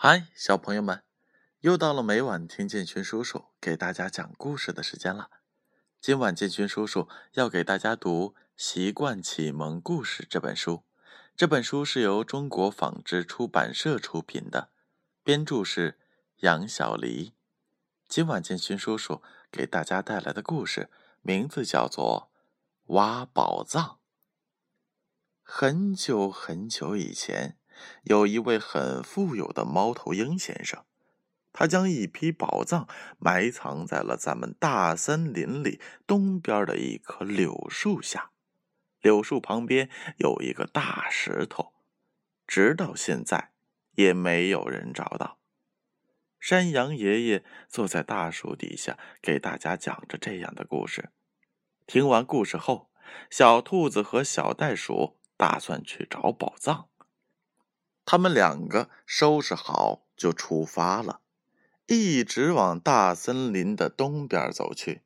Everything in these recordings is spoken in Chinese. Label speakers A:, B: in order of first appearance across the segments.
A: 嗨，小朋友们，又到了每晚听建勋叔叔给大家讲故事的时间了。今晚建勋叔叔要给大家读《习惯启蒙故事》这本书。这本书是由中国纺织出版社出品的，编著是杨小黎。今晚建勋叔叔给大家带来的故事名字叫做《挖宝藏》。很久很久以前。有一位很富有的猫头鹰先生，他将一批宝藏埋藏在了咱们大森林里东边的一棵柳树下。柳树旁边有一个大石头，直到现在也没有人找到。山羊爷爷坐在大树底下，给大家讲着这样的故事。听完故事后，小兔子和小袋鼠打算去找宝藏。他们两个收拾好就出发了，一直往大森林的东边走去。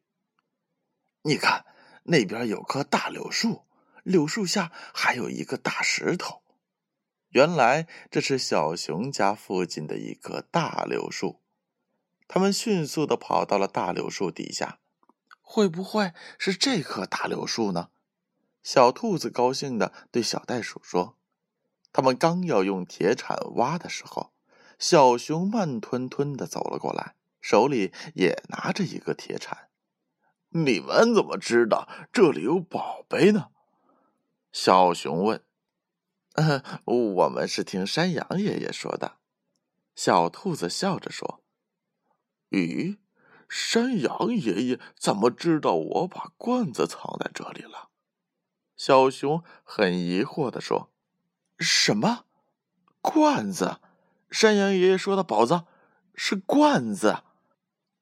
A: 你看，那边有棵大柳树，柳树下还有一个大石头。原来这是小熊家附近的一棵大柳树。他们迅速的跑到了大柳树底下。会不会是这棵大柳树呢？小兔子高兴的对小袋鼠说。他们刚要用铁铲挖的时候，小熊慢吞吞的走了过来，手里也拿着一个铁铲。你们怎么知道这里有宝贝呢？小熊问。我们是听山羊爷爷说的。小兔子笑着说。咦，山羊爷爷怎么知道我把罐子藏在这里了？小熊很疑惑的说。什么罐子？山羊爷爷说的宝藏是罐子。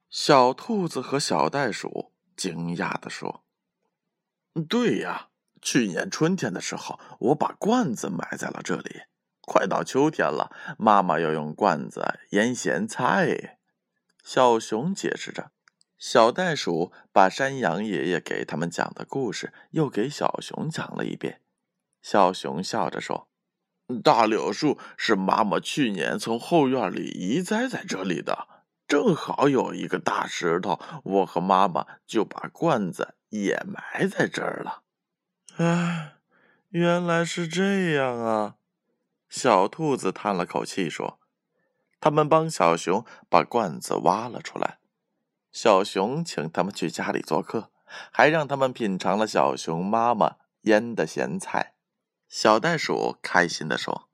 A: 小兔子和小袋鼠惊讶的说：“对呀，去年春天的时候，我把罐子埋在了这里。快到秋天了，妈妈要用罐子腌咸菜。”小熊解释着。小袋鼠把山羊爷爷给他们讲的故事又给小熊讲了一遍。小熊笑着说。大柳树是妈妈去年从后院里移栽在这里的，正好有一个大石头，我和妈妈就把罐子也埋在这儿了。唉，原来是这样啊！小兔子叹了口气说：“他们帮小熊把罐子挖了出来，小熊请他们去家里做客，还让他们品尝了小熊妈妈腌的咸菜。”小袋鼠开心地说：“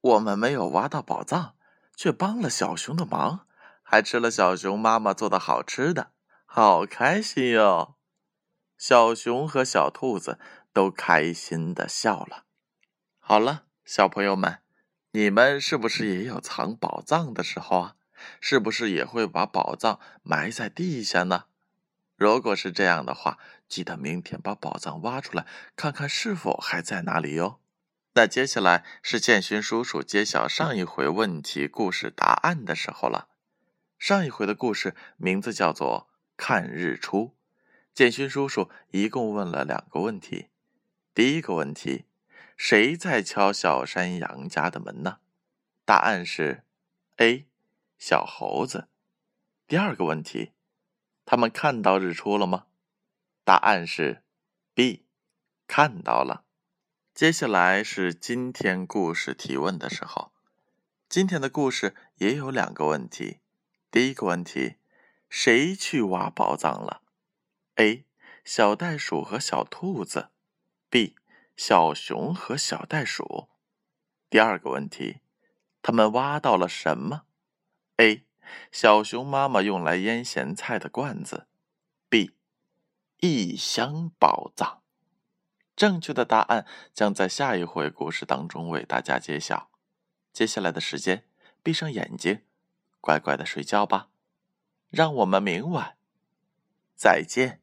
A: 我们没有挖到宝藏，却帮了小熊的忙，还吃了小熊妈妈做的好吃的，好开心哟！”小熊和小兔子都开心的笑了。好了，小朋友们，你们是不是也有藏宝藏的时候啊？是不是也会把宝藏埋在地下呢？如果是这样的话，记得明天把宝藏挖出来，看看是否还在哪里哟。那接下来是建勋叔叔揭晓上一回问题故事答案的时候了。上一回的故事名字叫做《看日出》。建勋叔叔一共问了两个问题。第一个问题，谁在敲小山羊家的门呢？答案是 A，小猴子。第二个问题。他们看到日出了吗？答案是 B，看到了。接下来是今天故事提问的时候。今天的故事也有两个问题。第一个问题，谁去挖宝藏了？A. 小袋鼠和小兔子。B. 小熊和小袋鼠。第二个问题，他们挖到了什么？A. 小熊妈妈用来腌咸菜的罐子，B，一箱宝藏。正确的答案将在下一回故事当中为大家揭晓。接下来的时间，闭上眼睛，乖乖的睡觉吧。让我们明晚再见。